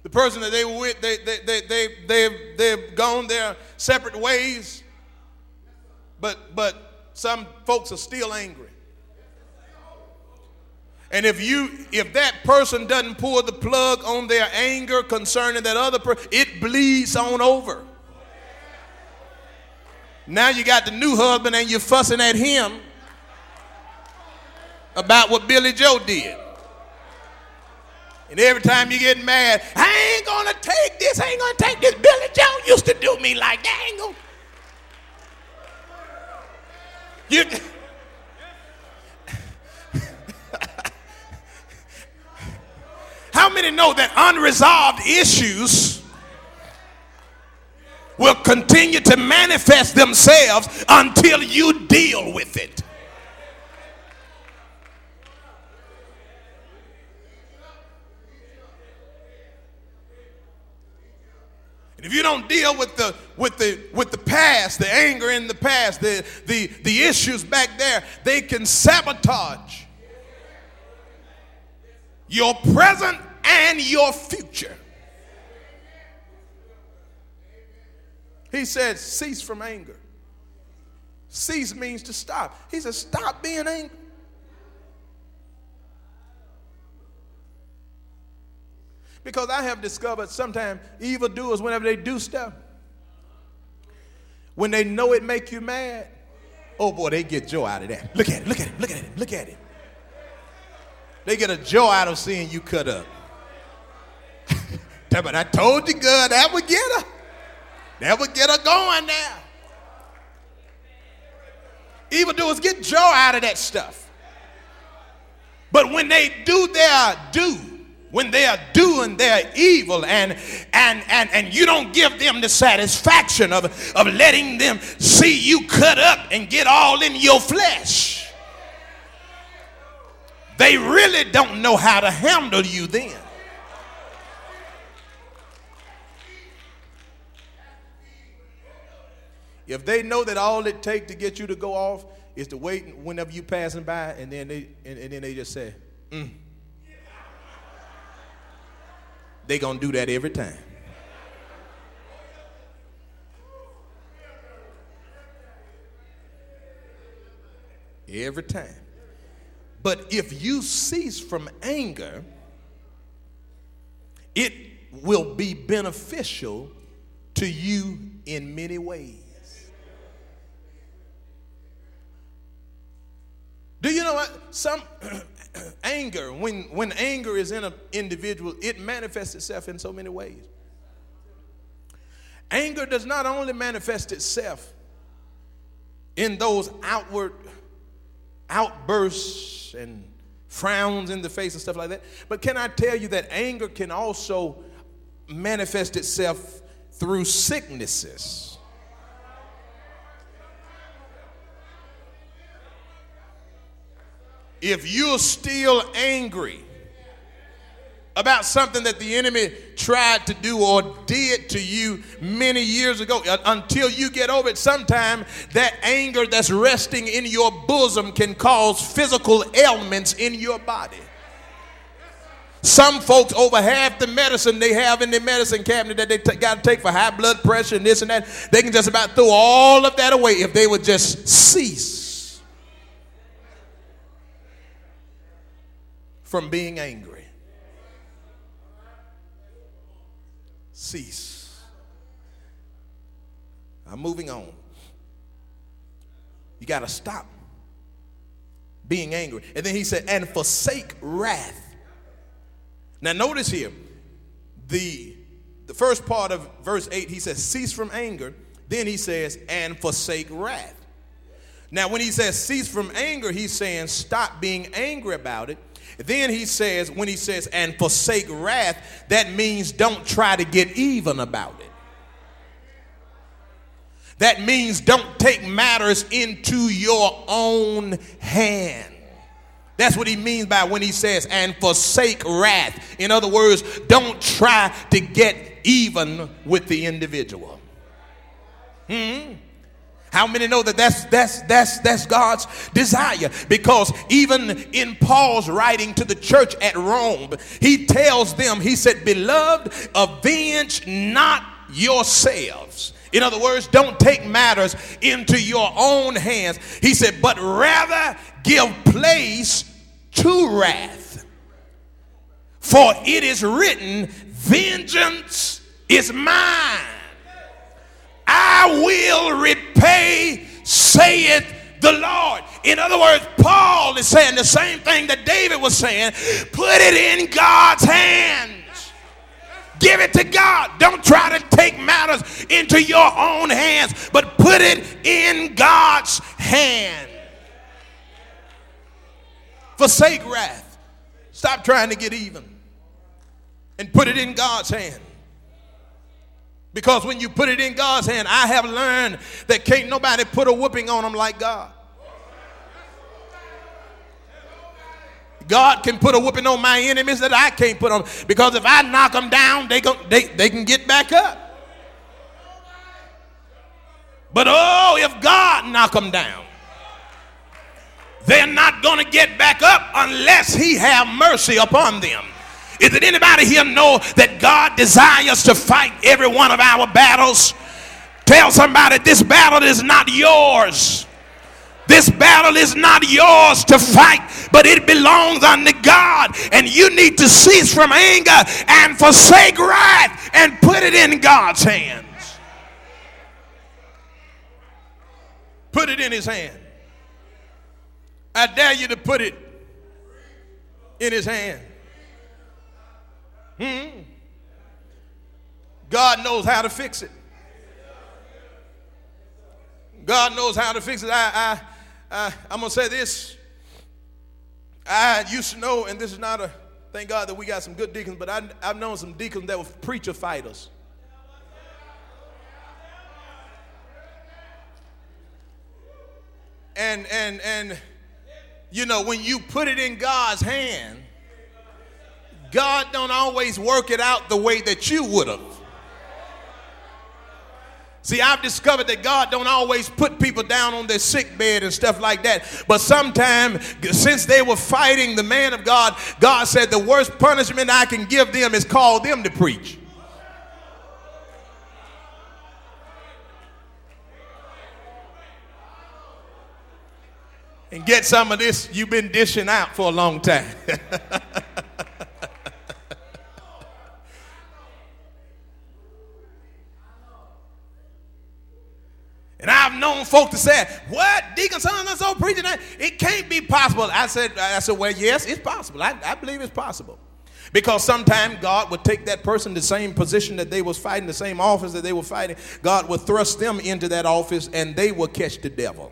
The person that they were with, they, they, they, they, they've, they've gone their separate ways, but, but some folks are still angry. And if you if that person doesn't pull the plug on their anger concerning that other person, it bleeds on over. Now you got the new husband and you're fussing at him about what Billy Joe did. And every time you get mad, I ain't gonna take this, I ain't gonna take this. Billy Joe used to do me like that. I ain't gonna. You, How many know that unresolved issues will continue to manifest themselves until you deal with it? And if you don't deal with the with the with the past, the anger in the past, the the the issues back there, they can sabotage your present and your future. He said, cease from anger. Cease means to stop. He said, stop being angry. Because I have discovered sometimes evildoers, whenever they do stuff, when they know it make you mad, oh boy, they get joy out of that. Look at it, look at it, look at it, look at it. They get a joy out of seeing you cut up. but I told you, God, that would get her. That would get her going now. Evildoers get joy out of that stuff. But when they do their do, when they are doing their evil and and and and you don't give them the satisfaction of, of letting them see you cut up and get all in your flesh they really don't know how to handle you then. If they know that all it takes to get you to go off is to wait whenever you passing by, and then they and, and then they just say, mm. They gonna do that every time. Every time. But if you cease from anger, it will be beneficial to you in many ways. Do you know what? Some anger, when, when anger is in an individual, it manifests itself in so many ways. Anger does not only manifest itself in those outward outbursts and frowns in the face and stuff like that, but can I tell you that anger can also manifest itself through sicknesses? If you're still angry about something that the enemy tried to do or did to you many years ago, uh, until you get over it, sometime that anger that's resting in your bosom can cause physical ailments in your body. Some folks, over half the medicine they have in their medicine cabinet that they t- got to take for high blood pressure and this and that, they can just about throw all of that away if they would just cease from being angry. Cease. I'm moving on. You got to stop being angry. And then he said, and forsake wrath. Now, notice here, the, the first part of verse 8, he says, cease from anger. Then he says, and forsake wrath. Now, when he says cease from anger, he's saying stop being angry about it then he says, when he says, and forsake wrath, that means don't try to get even about it. That means don't take matters into your own hand. That's what he means by when he says, and forsake wrath. In other words, don't try to get even with the individual. Hmm? How many know that that's that's that's that's God's desire? Because even in Paul's writing to the church at Rome, he tells them, he said, "Beloved, avenge not yourselves." In other words, don't take matters into your own hands. He said, "But rather give place to wrath. For it is written, vengeance is mine." I will repay, saith the Lord. In other words, Paul is saying the same thing that David was saying put it in God's hands. Give it to God. Don't try to take matters into your own hands, but put it in God's hand. Forsake wrath. Stop trying to get even and put it in God's hand. Because when you put it in God's hand, I have learned that can't nobody put a whooping on them like God. God can put a whooping on my enemies that I can't put on. Because if I knock them down, they, go, they, they can get back up. But oh, if God knock them down, they're not going to get back up unless he have mercy upon them. Is it anybody here know that God desires to fight every one of our battles? Tell somebody this battle is not yours. This battle is not yours to fight, but it belongs unto God. And you need to cease from anger and forsake wrath and put it in God's hands. Put it in his hand. I dare you to put it in his hand. Hmm. God knows how to fix it. God knows how to fix it. I, I, I, I'm going to say this. I used to know, and this is not a, thank God that we got some good deacons, but I, I've known some deacons that were preacher fighters. And, and, and, you know, when you put it in God's hand, God don't always work it out the way that you would have. See, I've discovered that God don't always put people down on their sick bed and stuff like that. But sometimes, since they were fighting the man of God, God said the worst punishment I can give them is call them to preach. And get some of this you've been dishing out for a long time. folk to say, "What, Deacon son and so preaching that? It can't be possible." I said, "I said, well, yes, it's possible. I, I believe it's possible." Because sometimes God would take that person, the same position that they was fighting, the same office that they were fighting, God would thrust them into that office and they will catch the devil.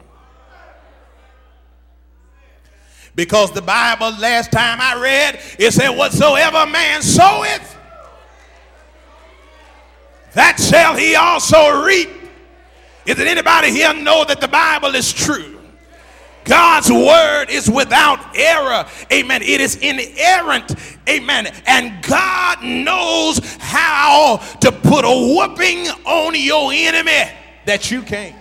Because the Bible, last time I read, it said, Whatsoever man soweth, that shall he also reap. Is there anybody here know that the Bible is true? God's word is without error. Amen. It is inerrant. Amen. And God knows how to put a whooping on your enemy that you can't.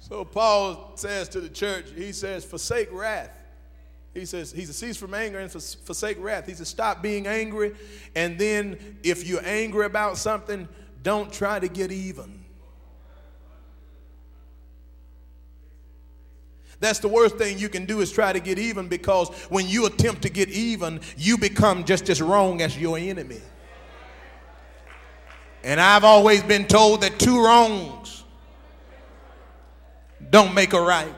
So Paul says to the church, he says, forsake wrath. He says, he says, cease from anger and forsake wrath. He says, stop being angry. And then if you're angry about something, don't try to get even. That's the worst thing you can do is try to get even because when you attempt to get even, you become just as wrong as your enemy. And I've always been told that two wrongs don't make a right.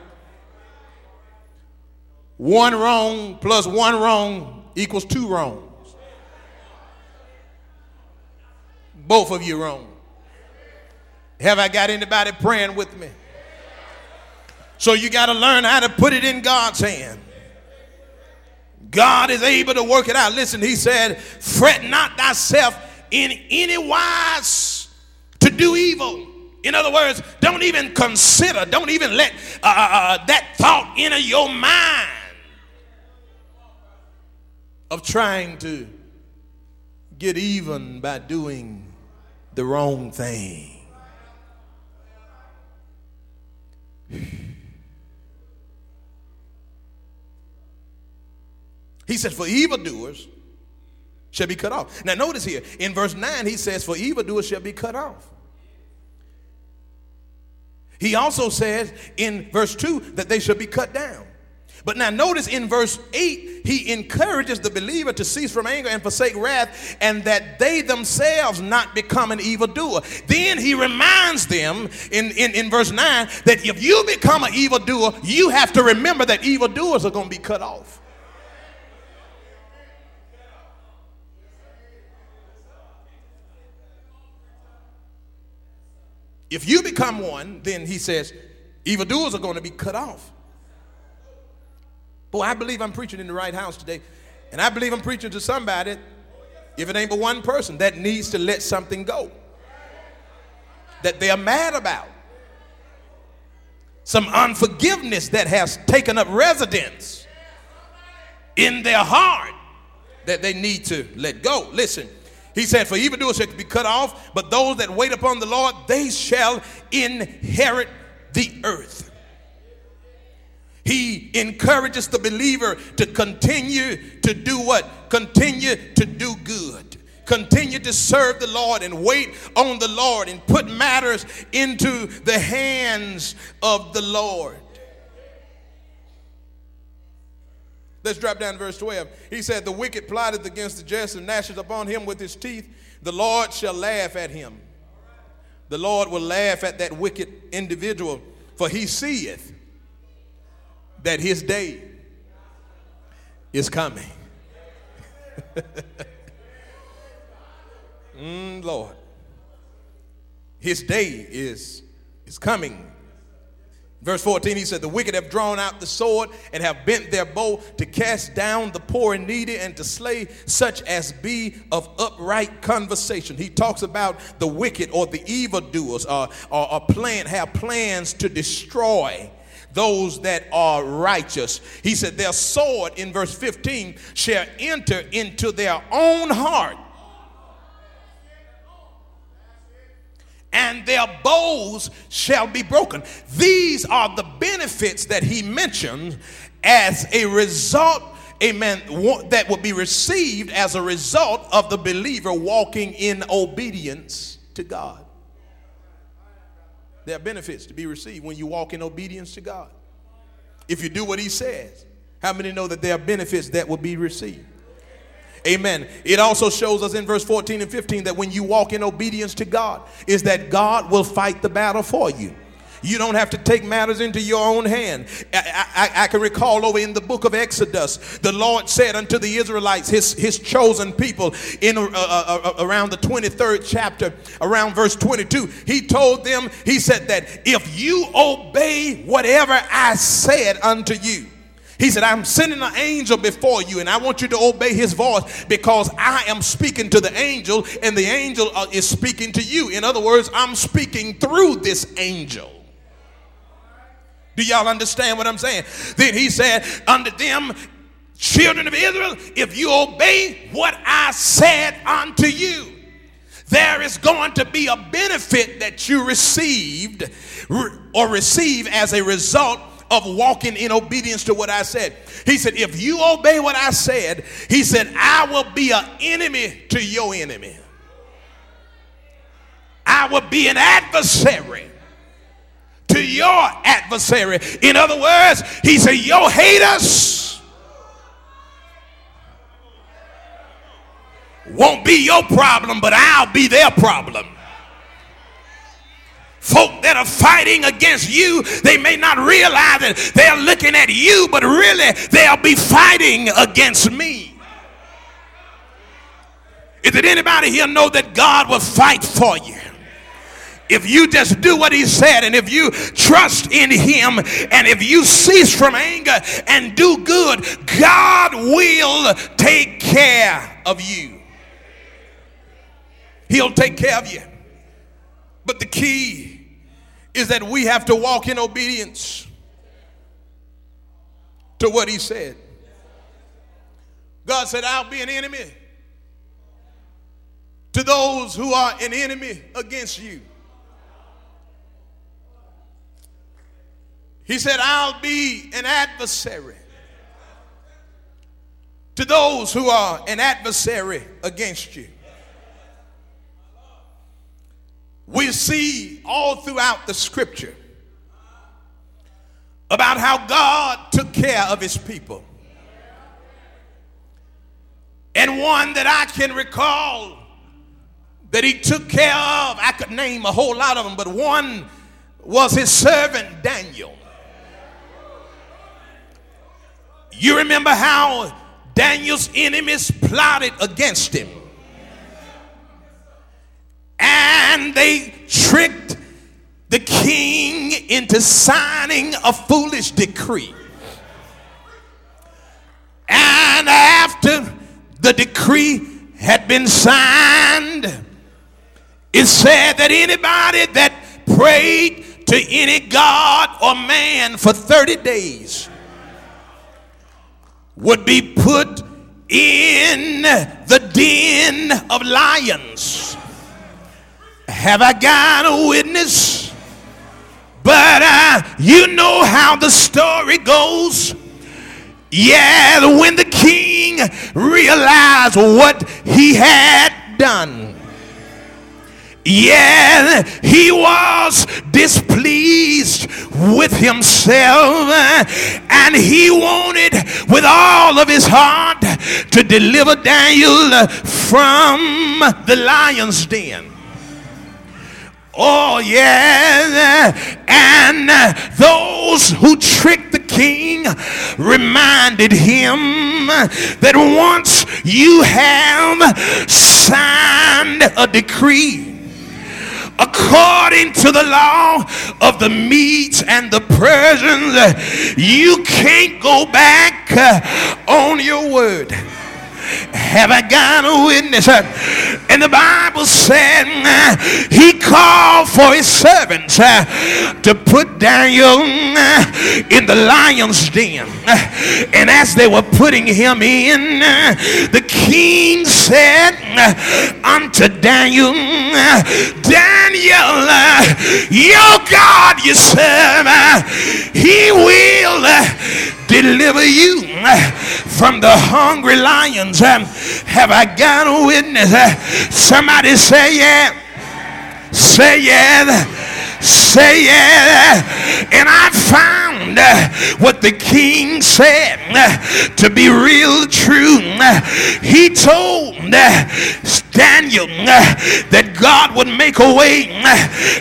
One wrong plus one wrong equals two wrongs. Both of you wrong. Have I got anybody praying with me? So you got to learn how to put it in God's hand. God is able to work it out. Listen, he said, Fret not thyself in any wise to do evil. In other words, don't even consider, don't even let uh, uh, uh that thought enter your mind of trying to get even by doing the wrong thing. He says, For evildoers shall be cut off. Now, notice here in verse 9, he says, For evildoers shall be cut off. He also says in verse 2 that they shall be cut down. But now notice in verse 8, he encourages the believer to cease from anger and forsake wrath, and that they themselves not become an evildoer. Then he reminds them in, in, in verse 9 that if you become an evildoer, you have to remember that evildoers are going to be cut off. If you become one, then he says, evildoers are going to be cut off. Boy, I believe I'm preaching in the right house today. And I believe I'm preaching to somebody, if it ain't but one person, that needs to let something go. That they're mad about. Some unforgiveness that has taken up residence in their heart that they need to let go. Listen, he said, For evildoers shall be cut off, but those that wait upon the Lord, they shall inherit the earth. He encourages the believer to continue to do what? Continue to do good. Continue to serve the Lord and wait on the Lord and put matters into the hands of the Lord. Let's drop down to verse 12. He said, The wicked plotteth against the just and gnashes upon him with his teeth. The Lord shall laugh at him. The Lord will laugh at that wicked individual, for he seeth that his day is coming. mm, Lord. His day is, is coming. Verse 14, he said, The wicked have drawn out the sword and have bent their bow to cast down the poor and needy and to slay such as be of upright conversation. He talks about the wicked or the evildoers are, are, or plan, have plans to destroy those that are righteous. He said, Their sword, in verse 15, shall enter into their own heart and their bows shall be broken. These are the benefits that he mentioned as a result, amen, that will be received as a result of the believer walking in obedience to God. There are benefits to be received when you walk in obedience to God. If you do what he says, how many know that there are benefits that will be received? Amen. It also shows us in verse 14 and 15 that when you walk in obedience to God, is that God will fight the battle for you. You don't have to take matters into your own hand. I, I, I, can recall over in the book of Exodus, the Lord said unto the Israelites, his, his chosen people, in uh, uh, uh, around the 23rd chapter, around verse 22, he told them, he said that if you obey whatever I said unto you, he said, I'm sending an angel before you, and I want you to obey his voice because I am speaking to the angel, and the angel uh, is speaking to you. In other words, I'm speaking through this angel. Do y'all understand what I'm saying? Then he said, Unto them, children of Israel, if you obey what I said unto you, there is going to be a benefit that you received or receive as a result of walking in obedience to what I said. He said, If you obey what I said, he said, I will be an enemy to your enemy. I will be an adversary to your adversary. In other words, he said, Your haters won't be your problem, but I'll be their problem folk that are fighting against you, they may not realize that they're looking at you, but really they'll be fighting against me. Is it anybody here know that God will fight for you? If you just do what he said, and if you trust in him, and if you cease from anger and do good, God will take care of you. He'll take care of you. But the key is that we have to walk in obedience to what he said. God said, I'll be an enemy to those who are an enemy against you. He said, I'll be an adversary to those who are an adversary against you. we see all throughout the scripture about how God took care of his people. And one that I can recall that he took care of, I could name a whole lot of them, but one was his servant Daniel. You remember how Daniel's enemies plotted against him and they tricked the king into signing a foolish decree. And after the decree had been signed, it said that anybody that prayed to any god or man for 30 days would be put in the den of lions. Have I got a witness? But uh, you know how the story goes. Yeah, when the king realized what he had done. Yeah, he was displeased with himself and he wanted with all of his heart to deliver Daniel from the lion's den. Oh, yeah. And those who tricked the king reminded him that once you have signed a decree, according to the law of the Medes and the Persians, you can't go back uh, on your word. Have I got a witness? And the Bible said he called for his servants uh, to put Daniel uh, in the lion's den. And as they were putting him in, uh, the king said unto Daniel, Daniel, your God you serve, he will deliver you from the hungry lions. Um, have I got a witness? Uh, somebody say yeah. Say yeah. Say yeah. And I found what the king said to be real true. He told Daniel that God would make a way.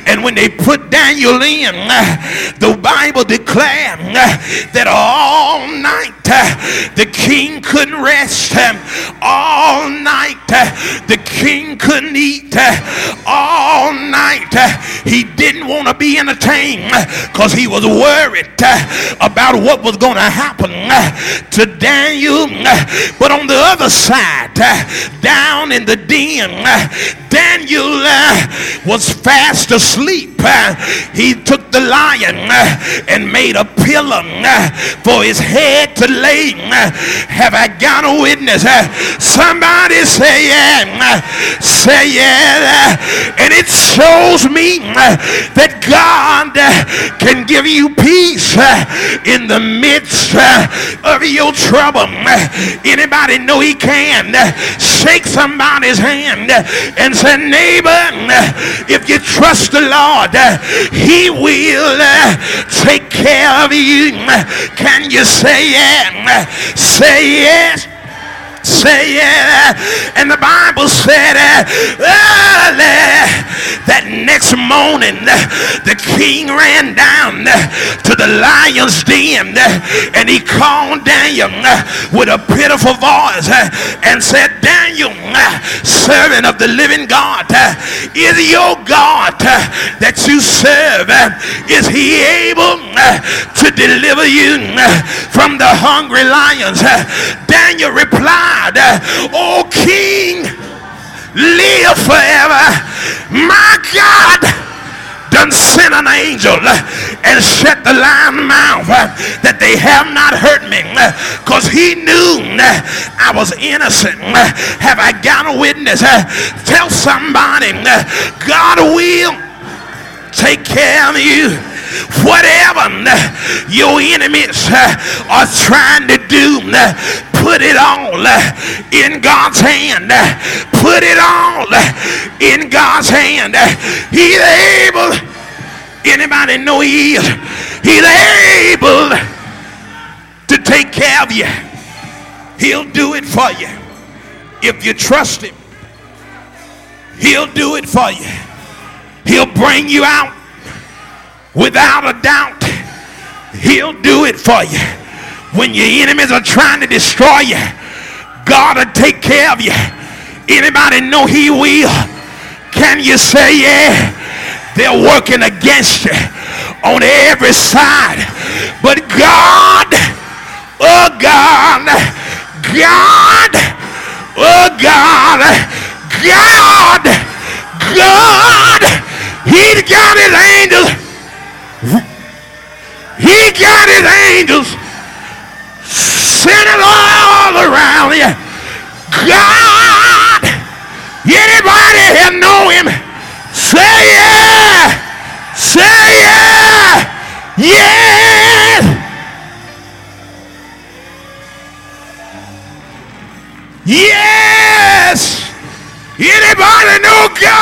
And when they put Daniel in, the Bible declared that all night the king couldn't rest. All night the king couldn't eat. All night he didn't want to be entertained because he was worried uh, about what was going to happen uh, to Daniel. uh, But on the other side, uh, down in the den, uh, Daniel uh, was fast asleep. He took the lion and made a pillow for his head to lay. Have I got a witness? Somebody say yeah. Say yeah. And it shows me that God can give you peace in the midst of your trouble. Anybody know he can? Shake somebody's hand and say, neighbor, if you trust the Lord, he will take care of you. Can you say? Uh, Say yes. Say yeah. And the Bible said early that next morning the king ran down to the lion's den and he called Daniel with a pitiful voice and said, Daniel, servant of the living God, is your God that you serve, is he able to deliver you from the hungry lions? Daniel replied, uh, O king, live forever. My God done sent an angel and shut the lion mouth that they have not hurt me because he knew I was innocent. Have I got a witness? Tell somebody God will take care of you. Whatever your enemies are trying to do, put it all in God's hand. Put it all in God's hand. He's able. Anybody know He is? He's able to take care of you. He'll do it for you if you trust Him. He'll do it for you. He'll bring you out without a doubt. He'll do it for you. When your enemies are trying to destroy you, God will take care of you. Anybody know He will? Can you say, yeah? They're working against you on every side. But God, oh God, God, oh God, God, God, He's got His angels. He got His angels sending all around you. God, anybody here know Him? Say yeah, say yeah, yes. Yes! Anybody know God?